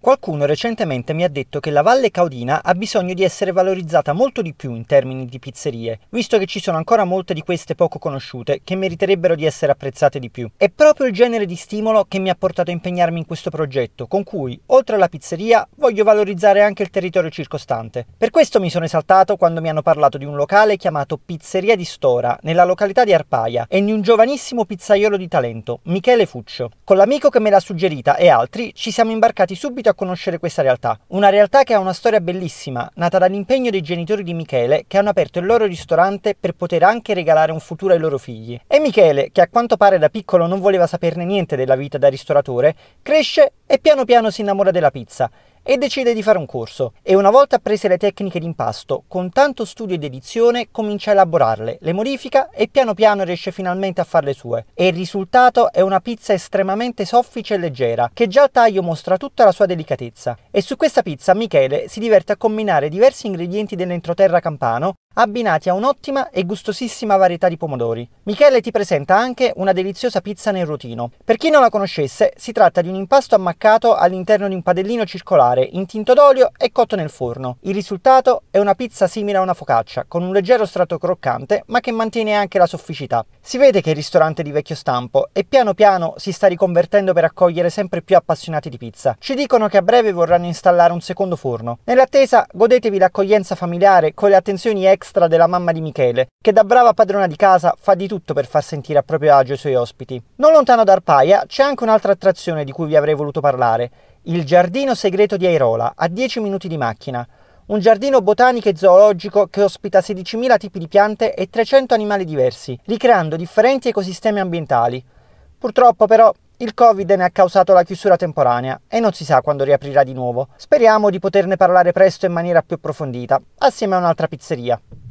Qualcuno recentemente mi ha detto che la Valle Caudina ha bisogno di essere valorizzata molto di più in termini di pizzerie, visto che ci sono ancora molte di queste poco conosciute che meriterebbero di essere apprezzate di più. È proprio il genere di stimolo che mi ha portato a impegnarmi in questo progetto, con cui, oltre alla pizzeria, voglio valorizzare anche il territorio circostante. Per questo mi sono esaltato quando mi hanno parlato di un locale chiamato Pizzeria di Stora, nella località di Arpaia, e di un giovanissimo pizzaiolo di talento, Michele Fuccio. Con l'amico che me l'ha suggerita e altri ci siamo imbarcati subito a conoscere questa realtà. Una realtà che ha una storia bellissima, nata dall'impegno dei genitori di Michele che hanno aperto il loro ristorante per poter anche regalare un futuro ai loro figli. E Michele, che a quanto pare da piccolo non voleva saperne niente della vita da ristoratore, cresce e piano piano si innamora della pizza e decide di fare un corso e una volta apprese le tecniche d'impasto, con tanto studio ed edizione comincia a elaborarle, le modifica e piano piano riesce finalmente a farle sue. E il risultato è una pizza estremamente soffice e leggera, che già al taglio mostra tutta la sua delicatezza. E su questa pizza Michele si diverte a combinare diversi ingredienti dell'entroterra campano abbinati a un'ottima e gustosissima varietà di pomodori. Michele ti presenta anche una deliziosa pizza nel rotino. Per chi non la conoscesse, si tratta di un impasto ammaccato all'interno di un padellino circolare intinto d'olio e cotto nel forno. Il risultato è una pizza simile a una focaccia, con un leggero strato croccante, ma che mantiene anche la sofficità. Si vede che è il ristorante di vecchio stampo e piano piano si sta riconvertendo per accogliere sempre più appassionati di pizza. Ci dicono che a breve vorranno installare un secondo forno. Nell'attesa, godetevi l'accoglienza familiare con le attenzioni extra extra della mamma di Michele, che da brava padrona di casa fa di tutto per far sentire a proprio agio i suoi ospiti. Non lontano da Arpaia c'è anche un'altra attrazione di cui vi avrei voluto parlare, il Giardino Segreto di Airola, a 10 minuti di macchina. Un giardino botanico e zoologico che ospita 16.000 tipi di piante e 300 animali diversi, ricreando differenti ecosistemi ambientali. Purtroppo però il Covid ne ha causato la chiusura temporanea e non si sa quando riaprirà di nuovo. Speriamo di poterne parlare presto in maniera più approfondita, assieme a un'altra pizzeria.